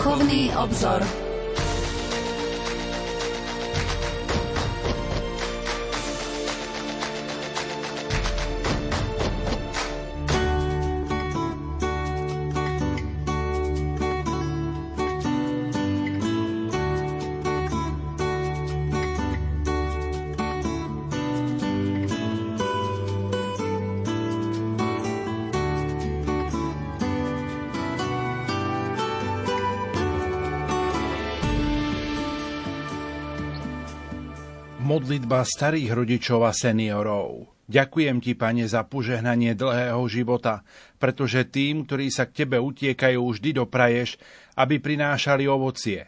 Duchovný obzor. Modlitba starých rodičov a seniorov. Ďakujem ti, pane, za požehnanie dlhého života, pretože tým, ktorí sa k tebe utiekajú, vždy dopraješ, aby prinášali ovocie.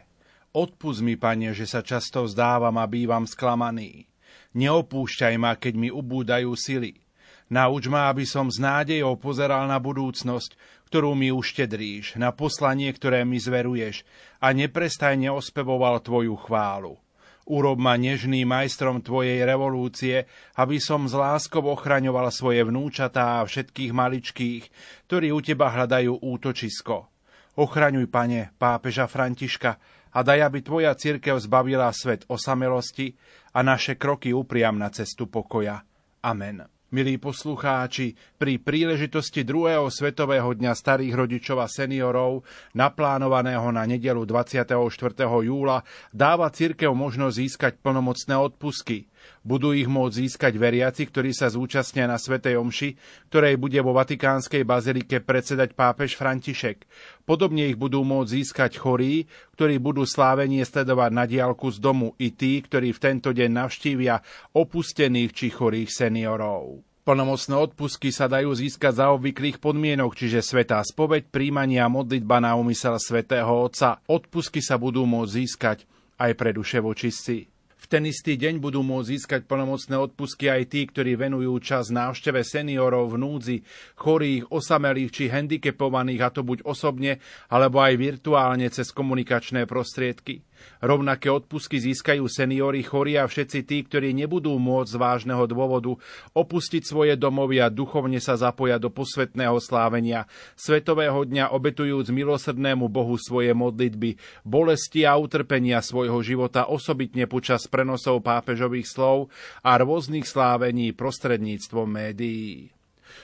Odpust mi, pane, že sa často vzdávam a bývam sklamaný. Neopúšťaj ma, keď mi ubúdajú sily. Nauč ma, aby som s nádejou pozeral na budúcnosť, ktorú mi uštedríš, na poslanie, ktoré mi zveruješ a neprestajne ospevoval tvoju chválu. Urob ma nežným majstrom Tvojej revolúcie, aby som z láskou ochraňoval svoje vnúčatá a všetkých maličkých, ktorí u Teba hľadajú útočisko. Ochraňuj, Pane, pápeža Františka a daj, aby Tvoja církev zbavila svet osamelosti a naše kroky upriam na cestu pokoja. Amen. Milí poslucháči, pri príležitosti druhého svetového dňa starých rodičov a seniorov, naplánovaného na nedelu 24. júla, dáva cirkev možnosť získať plnomocné odpusky. Budú ich môcť získať veriaci, ktorí sa zúčastnia na Svetej Omši, ktorej bude vo Vatikánskej bazilike predsedať pápež František. Podobne ich budú môcť získať chorí, ktorí budú slávenie sledovať na diálku z domu i tí, ktorí v tento deň navštívia opustených či chorých seniorov. Plnomocné odpusky sa dajú získať za obvyklých podmienok, čiže svetá spoveď, príjmania a modlitba na úmysel svätého Otca. Odpusky sa budú môcť získať aj pre duše vočistí. V ten istý deň budú môcť získať plnomocné odpusky aj tí, ktorí venujú čas návšteve seniorov v núdzi, chorých, osamelých či handicapovaných, a to buď osobne, alebo aj virtuálne cez komunikačné prostriedky. Rovnaké odpusky získajú seniory, chorí a všetci tí, ktorí nebudú môcť z vážneho dôvodu opustiť svoje domovy a duchovne sa zapoja do posvetného slávenia Svetového dňa obetujúc milosrdnému Bohu svoje modlitby, bolesti a utrpenia svojho života osobitne počas prenosov pápežových slov a rôznych slávení prostredníctvom médií.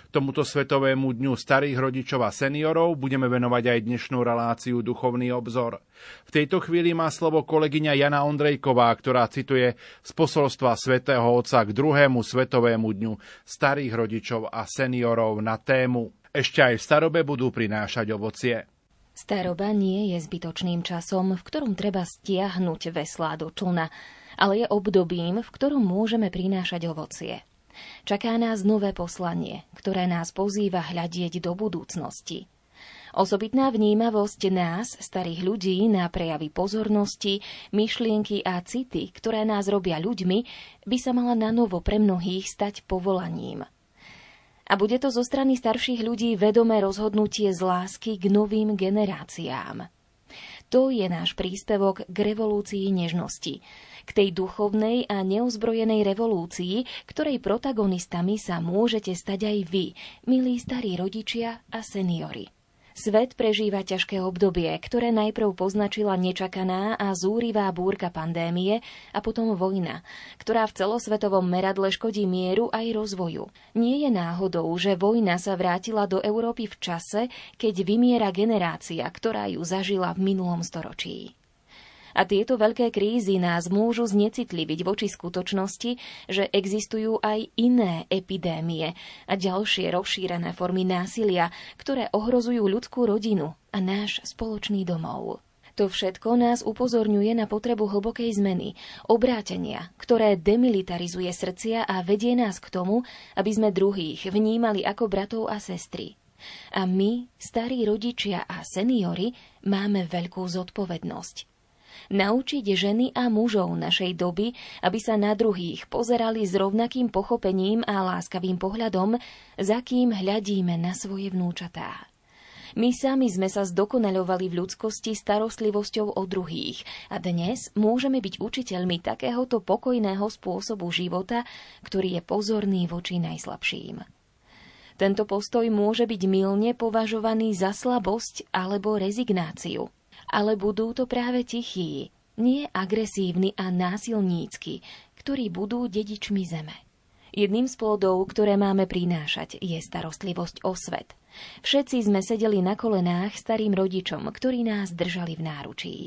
Tomuto Svetovému dňu starých rodičov a seniorov budeme venovať aj dnešnú reláciu Duchovný obzor. V tejto chvíli má slovo kolegyňa Jana Ondrejková, ktorá cituje z posolstva svätého Otca k druhému Svetovému dňu starých rodičov a seniorov na tému Ešte aj v starobe budú prinášať ovocie. Staroba nie je zbytočným časom, v ktorom treba stiahnuť veslá do člna, ale je obdobím, v ktorom môžeme prinášať ovocie. Čaká nás nové poslanie, ktoré nás pozýva hľadieť do budúcnosti. Osobitná vnímavosť nás, starých ľudí, na prejavy pozornosti, myšlienky a city, ktoré nás robia ľuďmi, by sa mala na novo pre mnohých stať povolaním. A bude to zo strany starších ľudí vedomé rozhodnutie z lásky k novým generáciám. To je náš príspevok k revolúcii nežnosti, k tej duchovnej a neozbrojenej revolúcii, ktorej protagonistami sa môžete stať aj vy, milí starí rodičia a seniory. Svet prežíva ťažké obdobie, ktoré najprv poznačila nečakaná a zúrivá búrka pandémie a potom vojna, ktorá v celosvetovom meradle škodí mieru aj rozvoju. Nie je náhodou, že vojna sa vrátila do Európy v čase, keď vymiera generácia, ktorá ju zažila v minulom storočí. A tieto veľké krízy nás môžu znecitliviť voči skutočnosti, že existujú aj iné epidémie a ďalšie rozšírené formy násilia, ktoré ohrozujú ľudskú rodinu a náš spoločný domov. To všetko nás upozorňuje na potrebu hlbokej zmeny, obrátenia, ktoré demilitarizuje srdcia a vedie nás k tomu, aby sme druhých vnímali ako bratov a sestry. A my, starí rodičia a seniory, máme veľkú zodpovednosť naučiť ženy a mužov našej doby, aby sa na druhých pozerali s rovnakým pochopením a láskavým pohľadom, za kým hľadíme na svoje vnúčatá. My sami sme sa zdokonalovali v ľudskosti starostlivosťou o druhých a dnes môžeme byť učiteľmi takéhoto pokojného spôsobu života, ktorý je pozorný voči najslabším. Tento postoj môže byť milne považovaný za slabosť alebo rezignáciu – ale budú to práve tichí, nie agresívni a násilnícky, ktorí budú dedičmi zeme. Jedným z plodov, ktoré máme prinášať, je starostlivosť o svet. Všetci sme sedeli na kolenách starým rodičom, ktorí nás držali v náručí.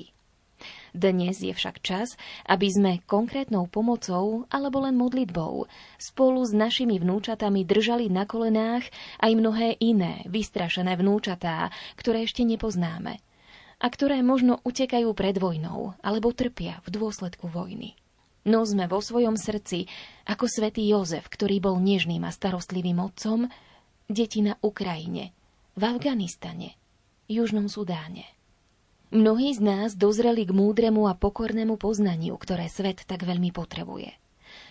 Dnes je však čas, aby sme konkrétnou pomocou alebo len modlitbou spolu s našimi vnúčatami držali na kolenách aj mnohé iné vystrašené vnúčatá, ktoré ešte nepoznáme a ktoré možno utekajú pred vojnou alebo trpia v dôsledku vojny. No sme vo svojom srdci ako svätý Jozef, ktorý bol nežným a starostlivým otcom, deti na Ukrajine, v Afganistane, Južnom Sudáne. Mnohí z nás dozreli k múdremu a pokornému poznaniu, ktoré svet tak veľmi potrebuje.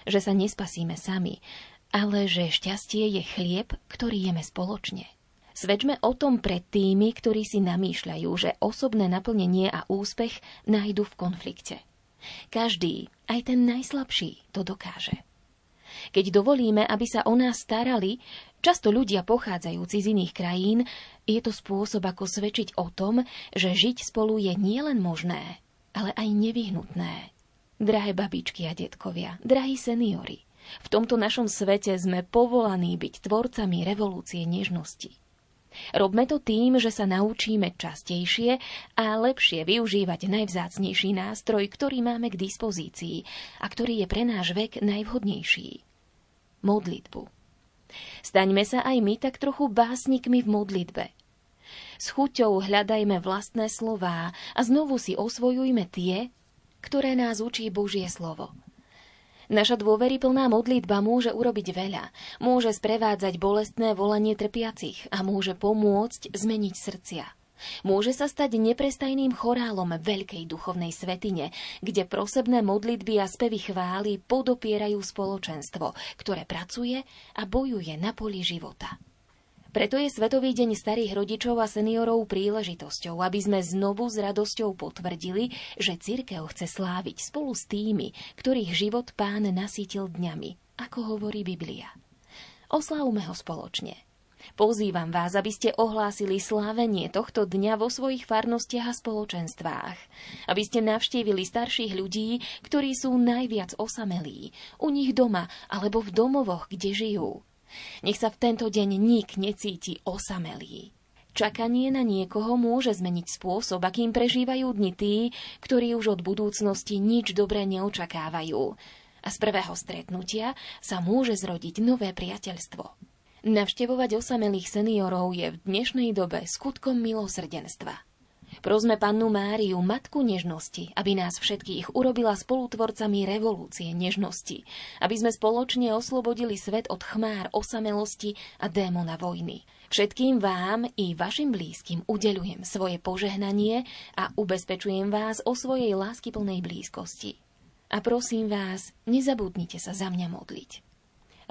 Že sa nespasíme sami, ale že šťastie je chlieb, ktorý jeme spoločne. Svedčme o tom pred tými, ktorí si namýšľajú, že osobné naplnenie a úspech nájdu v konflikte. Každý, aj ten najslabší, to dokáže. Keď dovolíme, aby sa o nás starali, často ľudia pochádzajúci z iných krajín, je to spôsob, ako svedčiť o tom, že žiť spolu je nielen možné, ale aj nevyhnutné. Drahé babičky a detkovia, drahí seniory, v tomto našom svete sme povolaní byť tvorcami revolúcie nežnosti. Robme to tým, že sa naučíme častejšie a lepšie využívať najvzácnejší nástroj, ktorý máme k dispozícii a ktorý je pre náš vek najvhodnejší. Modlitbu. Staňme sa aj my tak trochu básnikmi v modlitbe. S chuťou hľadajme vlastné slová a znovu si osvojujme tie, ktoré nás učí Božie slovo. Naša dôveryplná modlitba môže urobiť veľa. Môže sprevádzať bolestné volanie trpiacich a môže pomôcť zmeniť srdcia. Môže sa stať neprestajným chorálom veľkej duchovnej svetine, kde prosebné modlitby a spevy chvály podopierajú spoločenstvo, ktoré pracuje a bojuje na poli života. Preto je Svetový deň starých rodičov a seniorov príležitosťou, aby sme znovu s radosťou potvrdili, že cirkev chce sláviť spolu s tými, ktorých život pán nasítil dňami, ako hovorí Biblia. Oslávme ho spoločne. Pozývam vás, aby ste ohlásili slávenie tohto dňa vo svojich farnostiach a spoločenstvách. Aby ste navštívili starších ľudí, ktorí sú najviac osamelí, u nich doma alebo v domovoch, kde žijú nech sa v tento deň nik necíti osamelý. Čakanie na niekoho môže zmeniť spôsob, akým prežívajú dni tí, ktorí už od budúcnosti nič dobré neočakávajú. A z prvého stretnutia sa môže zrodiť nové priateľstvo. Navštevovať osamelých seniorov je v dnešnej dobe skutkom milosrdenstva. Prosme pannu Máriu, matku nežnosti, aby nás všetkých urobila spolutvorcami revolúcie nežnosti, aby sme spoločne oslobodili svet od chmár osamelosti a démona vojny. Všetkým vám i vašim blízkym udelujem svoje požehnanie a ubezpečujem vás o svojej láskyplnej blízkosti. A prosím vás, nezabudnite sa za mňa modliť.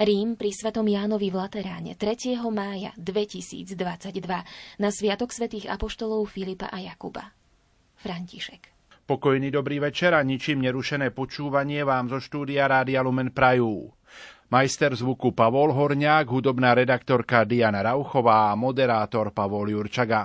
Rím pri Svetom Jánovi v Lateráne 3. mája 2022 na Sviatok svätých Apoštolov Filipa a Jakuba. František. Pokojný dobrý večer a ničím nerušené počúvanie vám zo štúdia Rádia Lumen Prajú. Majster zvuku Pavol Horňák, hudobná redaktorka Diana Rauchová a moderátor Pavol Jurčaga.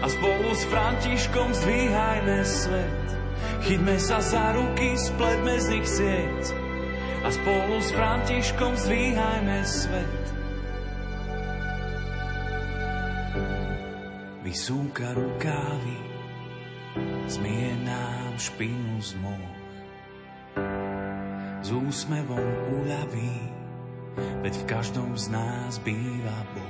a spolu s Františkom zdvíhajme svet. Chyťme sa za ruky, spletme z nich sieť a spolu s Františkom zdvíhajme svet. vysúka rukávy, zmie nám špinu z môh. S úsmevom uľaví, veď v každom z nás býva Boh.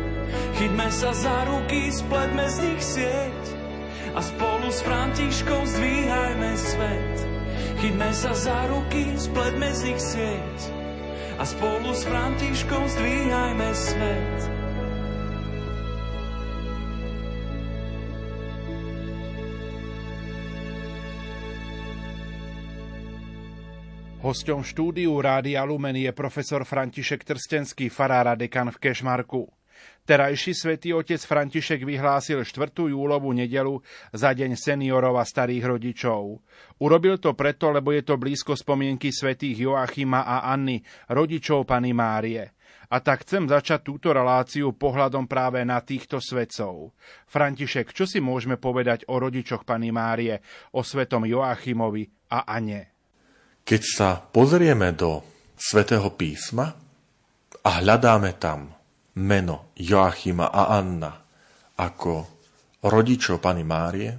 Chytme sa za ruky, spletme z nich sieť a spolu s Františkom zdvíhajme svet. Chytme sa za ruky, spletme z nich sieť a spolu s Františkom zdvíhajme svet. Hosťom štúdiu Rádia Lumen je profesor František Trstenský, farára dekan v Kešmarku. Terajší svätý otec František vyhlásil 4. júlovú nedelu za deň seniorov a starých rodičov. Urobil to preto, lebo je to blízko spomienky svätých Joachima a Anny, rodičov Pany Márie. A tak chcem začať túto reláciu pohľadom práve na týchto svetcov. František, čo si môžeme povedať o rodičoch Pany Márie, o svetom Joachimovi a Ane? Keď sa pozrieme do svätého písma a hľadáme tam meno Joachima a Anna ako rodičov Pany Márie,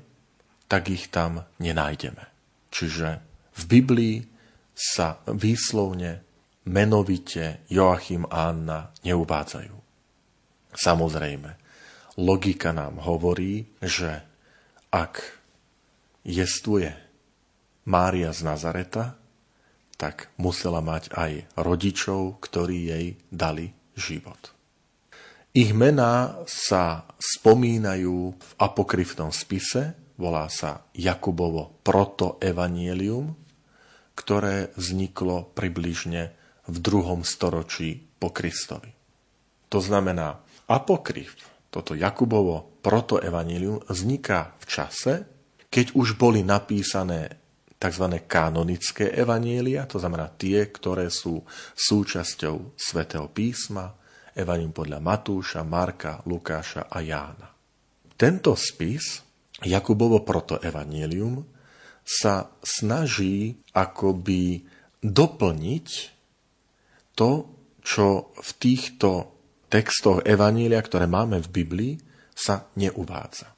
tak ich tam nenájdeme. Čiže v Biblii sa výslovne menovite Joachim a Anna neuvádzajú. Samozrejme, logika nám hovorí, že ak jestuje Mária z Nazareta, tak musela mať aj rodičov, ktorí jej dali život. Ich mená sa spomínajú v apokryfnom spise, volá sa Jakubovo protoevanielium, ktoré vzniklo približne v druhom storočí po Kristovi. To znamená, apokryf, toto Jakubovo protoevanielium vzniká v čase, keď už boli napísané tzv. kanonické evanielia, to znamená tie, ktoré sú súčasťou svätého písma, evaním podľa Matúša, Marka, Lukáša a Jána. Tento spis, Jakubovo protoevanielium, sa snaží akoby doplniť to, čo v týchto textoch Evanília, ktoré máme v Biblii, sa neuvádza.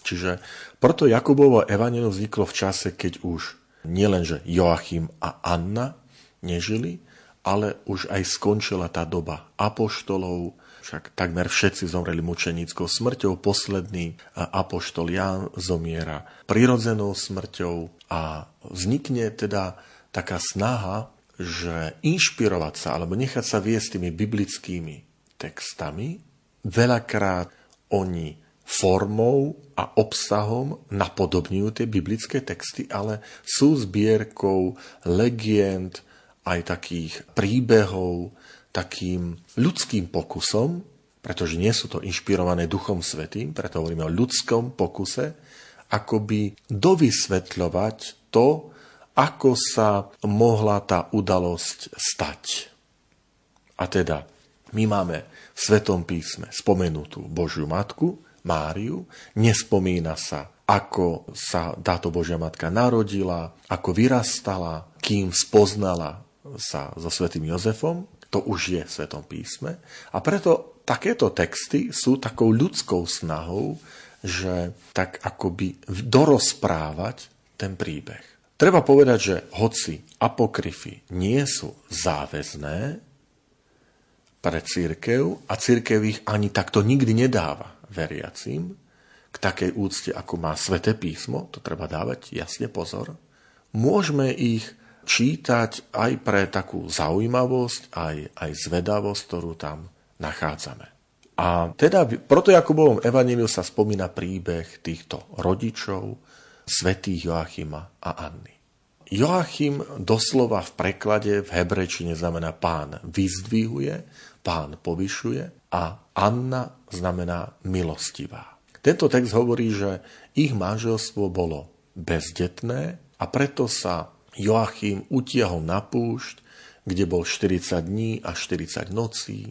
Čiže proto Jakubovo evanelium vzniklo v čase, keď už nielenže Joachim a Anna nežili, ale už aj skončila tá doba apoštolov, však takmer všetci zomreli mučenickou smrťou, posledný apoštol Ján zomiera prirodzenou smrťou a vznikne teda taká snaha, že inšpirovať sa alebo nechať sa viesť tými biblickými textami, veľakrát oni formou a obsahom napodobňujú tie biblické texty, ale sú zbierkou legend, aj takých príbehov, takým ľudským pokusom, pretože nie sú to inšpirované Duchom Svetým, preto hovoríme o ľudskom pokuse, akoby dovysvetľovať to, ako sa mohla tá udalosť stať. A teda, my máme v Svetom písme spomenutú Božiu Matku, Máriu, nespomína sa, ako sa táto Božia Matka narodila, ako vyrastala, kým spoznala sa so svätým Jozefom, to už je v Svetom písme. A preto takéto texty sú takou ľudskou snahou, že tak akoby dorozprávať ten príbeh. Treba povedať, že hoci apokryfy nie sú záväzné pre církev a církev ich ani takto nikdy nedáva veriacim k takej úcte, ako má sväté písmo, to treba dávať jasne pozor, môžeme ich čítať aj pre takú zaujímavosť, aj, aj zvedavosť, ktorú tam nachádzame. A teda proto Jakubovom evaníliu sa spomína príbeh týchto rodičov, svetých Joachima a Anny. Joachim doslova v preklade v hebrečine znamená pán vyzdvihuje, pán povyšuje a Anna znamená milostivá. Tento text hovorí, že ich manželstvo bolo bezdetné a preto sa Joachim utiahol na púšť, kde bol 40 dní a 40 nocí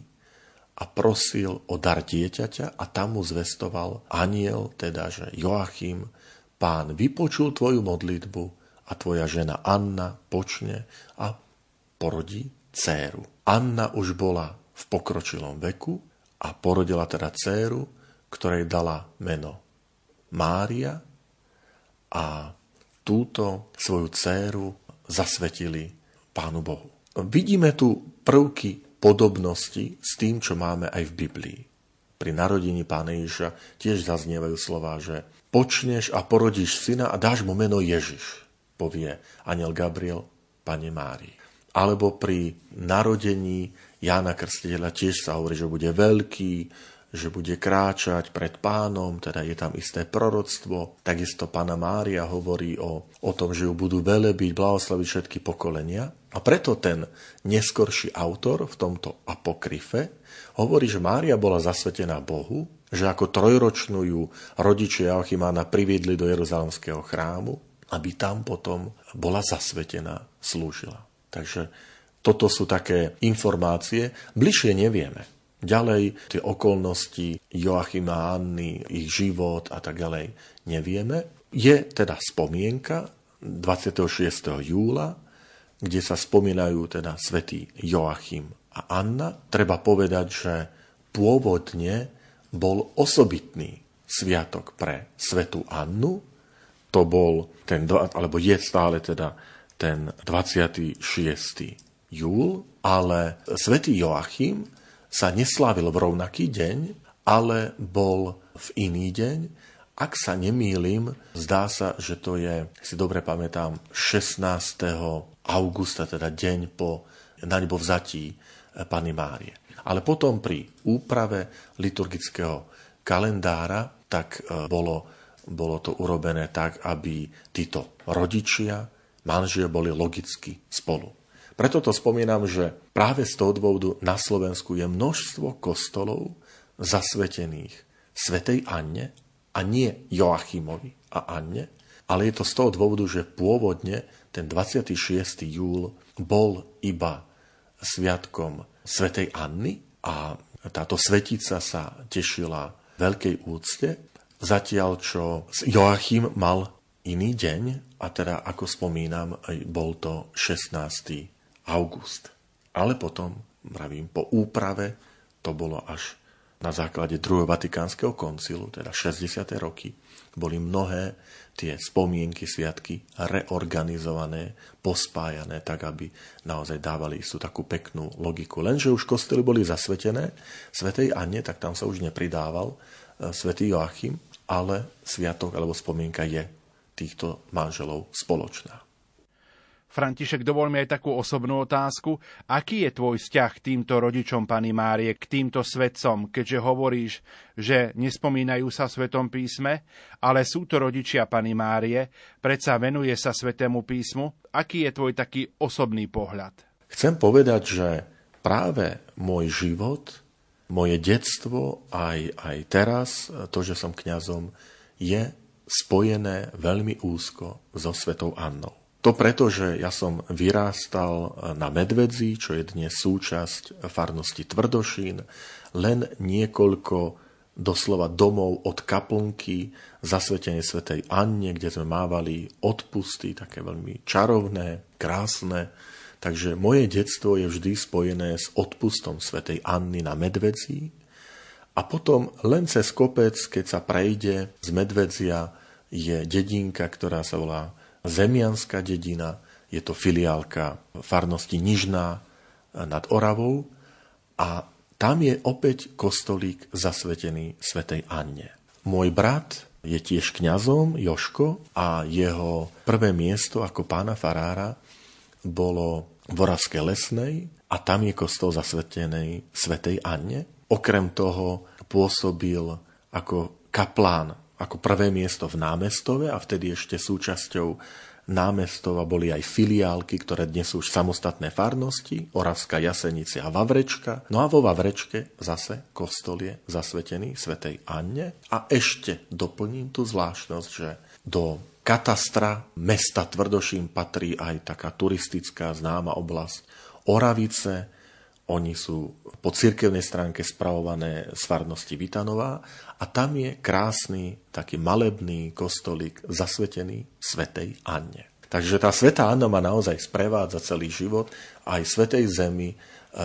a prosil o dar dieťaťa a tam mu zvestoval aniel, teda že Joachim, pán vypočul tvoju modlitbu a tvoja žena Anna počne a porodí dceru. Anna už bola v pokročilom veku a porodila teda dceru, ktorej dala meno Mária a túto svoju dceru zasvetili Pánu Bohu. Vidíme tu prvky podobnosti s tým, čo máme aj v Biblii. Pri narodení pána Ježiša tiež zaznievajú slova, že počneš a porodíš syna a dáš mu meno Ježiš, povie aniel Gabriel pane Márii. Alebo pri narodení Jána Krstiteľa tiež sa hovorí, že bude veľký, že bude kráčať pred pánom, teda je tam isté proroctvo. Takisto pána Mária hovorí o, o tom, že ju budú velebiť, blahoslaviť všetky pokolenia. A preto ten neskorší autor v tomto apokryfe hovorí, že Mária bola zasvetená Bohu, že ako trojročnú ju rodičia Joachimána priviedli do Jeruzalemského chrámu, aby tam potom bola zasvetená, slúžila. Takže toto sú také informácie, bližšie nevieme. Ďalej tie okolnosti Joachima Anny, ich život a tak ďalej nevieme. Je teda spomienka 26. júla, kde sa spomínajú teda svätí Joachim a Anna. Treba povedať, že pôvodne bol osobitný sviatok pre svetu Annu. To bol ten, alebo je stále teda ten 26. júl, ale svätý Joachim sa neslávil v rovnaký deň, ale bol v iný deň. Ak sa nemýlim, zdá sa, že to je, si dobre pamätám, 16. augusta, teda deň po na nebo vzatí eh, Pany Márie. Ale potom pri úprave liturgického kalendára tak eh, bolo, bolo to urobené tak, aby títo rodičia, manžia boli logicky spolu. Preto to spomínam, že práve z toho dôvodu na Slovensku je množstvo kostolov zasvetených Svetej Anne a nie Joachimovi a Anne, ale je to z toho dôvodu, že pôvodne ten 26. júl bol iba sviatkom Svetej Anny a táto svetica sa tešila veľkej úcte, zatiaľ čo Joachim mal iný deň, a teda, ako spomínam, bol to 16 august. Ale potom, mravím, po úprave to bolo až na základe druhého Vatikánskeho koncilu, teda 60. roky, boli mnohé tie spomienky, sviatky reorganizované, pospájané, tak aby naozaj dávali istú takú peknú logiku. Lenže už kostely boli zasvetené, Svetej Anne, tak tam sa už nepridával e, Svetý Joachim, ale sviatok alebo spomienka je týchto manželov spoločná. František, dovol mi aj takú osobnú otázku. Aký je tvoj vzťah k týmto rodičom Pany Márie, k týmto svetcom, keďže hovoríš, že nespomínajú sa v Svetom písme, ale sú to rodičia Pany Márie, predsa venuje sa Svetému písmu. Aký je tvoj taký osobný pohľad? Chcem povedať, že práve môj život, moje detstvo, aj, aj teraz, to, že som kňazom, je spojené veľmi úzko so Svetou Annou. To preto, že ja som vyrástal na Medvedzi, čo je dnes súčasť farnosti Tvrdošín, len niekoľko doslova domov od kaplnky zasvetenie svätej Anne, kde sme mávali odpusty, také veľmi čarovné, krásne. Takže moje detstvo je vždy spojené s odpustom svätej Anny na Medvedzi. A potom len cez kopec, keď sa prejde z Medvedzia, je dedinka, ktorá sa volá Zemianská dedina, je to filiálka farnosti Nižná nad Oravou a tam je opäť kostolík zasvetený svätej Anne. Môj brat je tiež kňazom, Joško, a jeho prvé miesto ako pána farára bolo v Oravskej lesnej a tam je kostol zasvetenej svetej Anne. Okrem toho pôsobil ako kaplán, ako prvé miesto v námestove a vtedy ešte súčasťou námestova boli aj filiálky, ktoré dnes sú už samostatné farnosti, Oravská Jasenice a Vavrečka. No a vo Vavrečke zase kostol je zasvetený svetej Anne. A ešte doplním tú zvláštnosť, že do katastra mesta Tvrdošín patrí aj taká turistická známa oblasť Oravice, oni sú po cirkevnej stránke spravované z farnosti Vitanová a tam je krásny taký malebný kostolík zasvetený svetej Anne. Takže tá sveta Anna ma naozaj sprevádza celý život aj svetej zemi, e,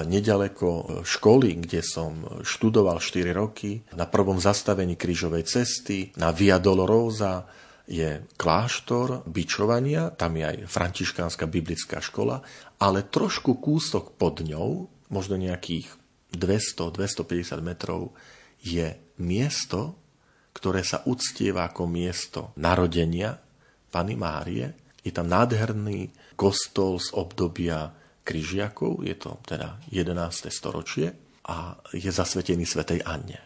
nedaleko školy, kde som študoval 4 roky, na prvom zastavení krížovej cesty, na Via Dolorosa, je kláštor bičovania, tam je aj františkánska biblická škola, ale trošku kúsok pod ňou možno nejakých 200-250 metrov, je miesto, ktoré sa uctieva ako miesto narodenia Pany Márie. Je tam nádherný kostol z obdobia Kryžiakov, je to teda 11. storočie a je zasvetený Svetej Anne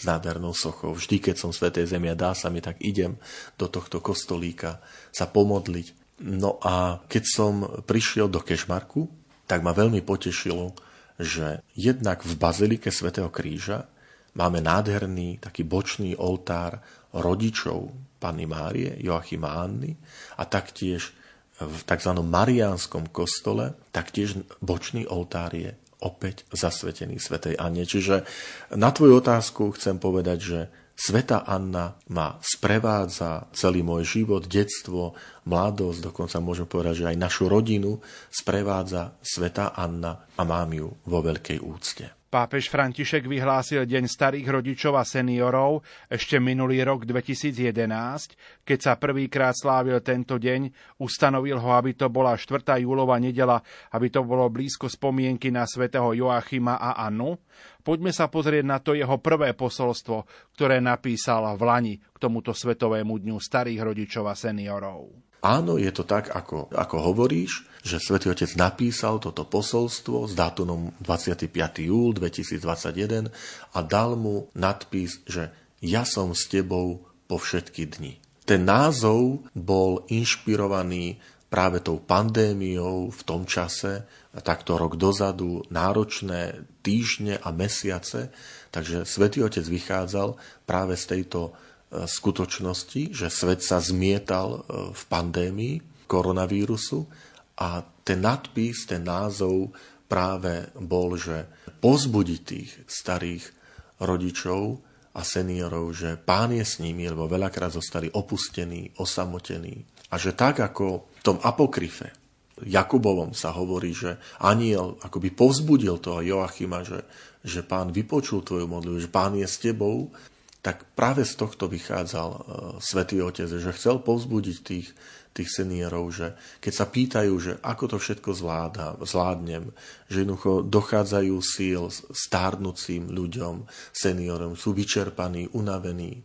s nádhernou sochou. Vždy, keď som Svetej Zemi a dá sa mi, tak idem do tohto kostolíka sa pomodliť. No a keď som prišiel do Kešmarku, tak ma veľmi potešilo, že jednak v Bazilike svätého Kríža máme nádherný taký bočný oltár rodičov Panny Márie, Joachima Anny a taktiež v tzv. mariánskom kostole taktiež bočný oltár je opäť zasvetený svätej Anne. Čiže na tvoju otázku chcem povedať, že Sveta Anna ma sprevádza celý môj život, detstvo, mladosť, dokonca môžem povedať, že aj našu rodinu sprevádza Sveta Anna a mám ju vo veľkej úcte. Pápež František vyhlásil Deň starých rodičov a seniorov ešte minulý rok 2011. Keď sa prvýkrát slávil tento deň, ustanovil ho, aby to bola 4. júlova nedela, aby to bolo blízko spomienky na svätého Joachima a Annu. Poďme sa pozrieť na to jeho prvé posolstvo, ktoré napísal v Lani k tomuto Svetovému dňu starých rodičov a seniorov. Áno, je to tak, ako, ako hovoríš, že svätý Otec napísal toto posolstvo s dátumom 25. júl 2021 a dal mu nadpis, že ja som s tebou po všetky dni. Ten názov bol inšpirovaný práve tou pandémiou v tom čase, takto rok dozadu, náročné týždne a mesiace, takže svätý Otec vychádzal práve z tejto skutočnosti, že svet sa zmietal e, v pandémii koronavírusu a ten nadpis, ten názov práve bol, že pozbudiť tých starých rodičov a seniorov, že pán je s nimi, lebo veľakrát zostali opustení, osamotení. A že tak ako v tom apokryfe Jakubovom sa hovorí, že aniel akoby povzbudil toho Joachima, že, že pán vypočul tvoju modlitbu, že pán je s tebou, tak práve z tohto vychádzal uh, Svetý Otec, že chcel povzbudiť tých, tých seniorov, že keď sa pýtajú, že ako to všetko zvláda, zvládnem, že jednoducho dochádzajú síl stárnúcim ľuďom, seniorom, sú vyčerpaní, unavení,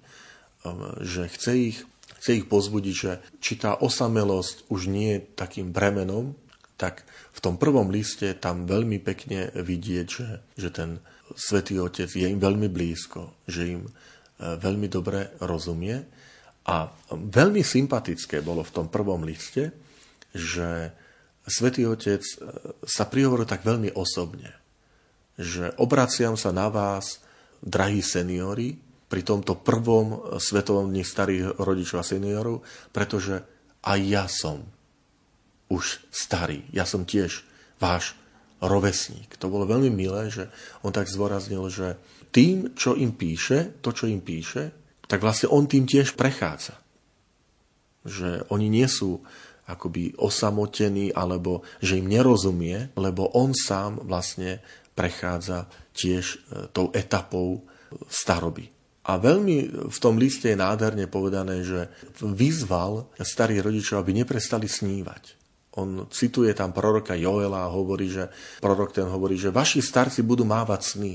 um, že chce ich, chce ich pozbudiť, že či tá osamelosť už nie je takým bremenom, tak v tom prvom liste tam veľmi pekne vidieť, že, že ten Svetý Otec je im veľmi blízko, že im E, veľmi dobre rozumie. A veľmi sympatické bolo v tom prvom liste, že Svetý Otec e, sa prihovoril tak veľmi osobne, že obraciam sa na vás, drahí seniori, pri tomto prvom svetovom dni starých rodičov a seniorov, pretože aj ja som už starý. Ja som tiež váš rovesník. To bolo veľmi milé, že on tak zvoraznil, že tým, čo im píše, to, čo im píše, tak vlastne on tým tiež prechádza. Že oni nie sú akoby osamotení, alebo že im nerozumie, lebo on sám vlastne prechádza tiež e, tou etapou staroby. A veľmi v tom liste je nádherne povedané, že vyzval starých rodičov, aby neprestali snívať. On cituje tam proroka Joela a hovorí, že prorok ten hovorí, že vaši starci budú mávať sny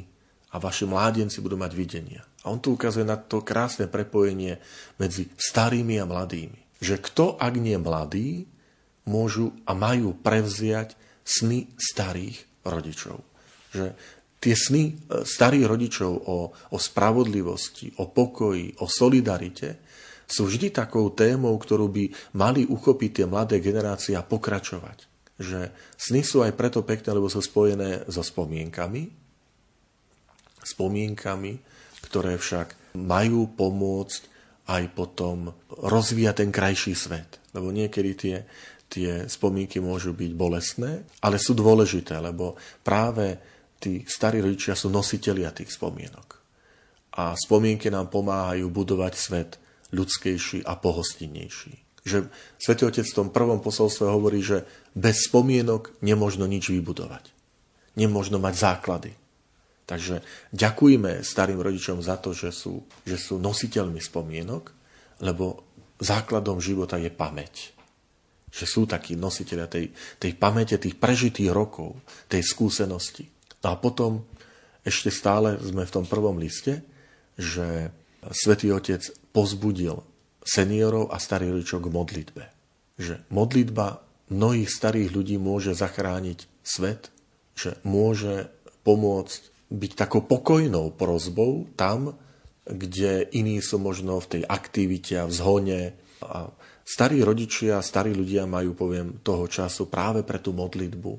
a vaši mládenci budú mať videnia. A on tu ukazuje na to krásne prepojenie medzi starými a mladými. Že kto, ak nie mladí, môžu a majú prevziať sny starých rodičov. Že tie sny e, starých rodičov o, o spravodlivosti, o pokoji, o solidarite sú vždy takou témou, ktorú by mali uchopiť tie mladé generácie a pokračovať. Že sny sú aj preto pekné, lebo sú spojené so spomienkami, spomienkami, ktoré však majú pomôcť aj potom rozvíjať ten krajší svet. Lebo niekedy tie, tie spomienky môžu byť bolestné, ale sú dôležité, lebo práve tí starí rodičia sú nositelia tých spomienok. A spomienky nám pomáhajú budovať svet ľudskejší a pohostinnejší. Že Svetý Otec v tom prvom posolstve hovorí, že bez spomienok nemožno nič vybudovať. Nemožno mať základy. Takže ďakujme starým rodičom za to, že sú, že sú nositeľmi spomienok, lebo základom života je pamäť. Že sú takí nositeľia tej, tej pamäte, tých prežitých rokov, tej skúsenosti. No a potom ešte stále sme v tom prvom liste, že Svetý Otec pozbudil seniorov a starých rodičov k modlitbe. Že modlitba mnohých starých ľudí môže zachrániť svet, že môže pomôcť byť takou pokojnou prozbou tam, kde iní sú možno v tej aktivite a v zhone. A starí rodičia, starí ľudia majú, poviem, toho času práve pre tú modlitbu.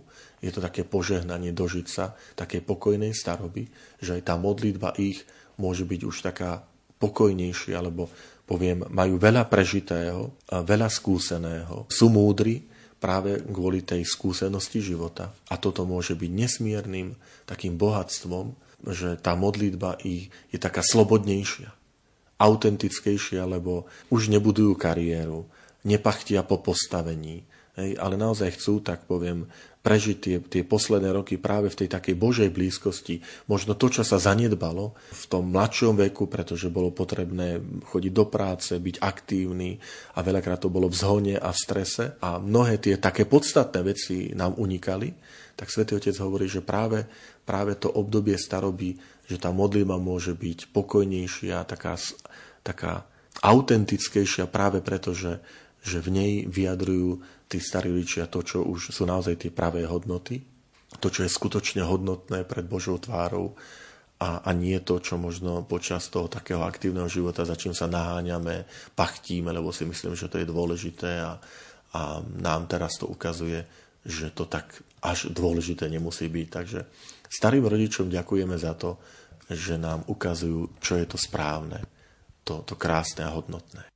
Je to také požehnanie dožiť sa také pokojnej staroby, že aj tá modlitba ich môže byť už taká pokojnejšia, alebo poviem, majú veľa prežitého, veľa skúseného, sú múdri práve kvôli tej skúsenosti života. A toto môže byť nesmiernym takým bohatstvom, že tá modlitba ich je taká slobodnejšia, autentickejšia, lebo už nebudujú kariéru, nepachtia po postavení, hej, ale naozaj chcú, tak poviem, prežiť tie, tie posledné roky práve v tej takej Božej blízkosti. Možno to, čo sa zanedbalo v tom mladšom veku, pretože bolo potrebné chodiť do práce, byť aktívny a veľakrát to bolo v zhone a v strese a mnohé tie také podstatné veci nám unikali, tak svätý Otec hovorí, že práve, práve to obdobie staroby, že tá modlitba môže byť pokojnejšia, taká, taká autentickejšia práve preto, že, že v nej vyjadrujú tí starí rodičia to, čo už sú naozaj tie pravé hodnoty, to, čo je skutočne hodnotné pred Božou tvárou a, a nie to, čo možno počas toho takého aktívneho života, za čím sa naháňame, pachtíme, lebo si myslím, že to je dôležité a, a nám teraz to ukazuje, že to tak až dôležité nemusí byť. Takže starým rodičom ďakujeme za to, že nám ukazujú, čo je to správne, to, to krásne a hodnotné.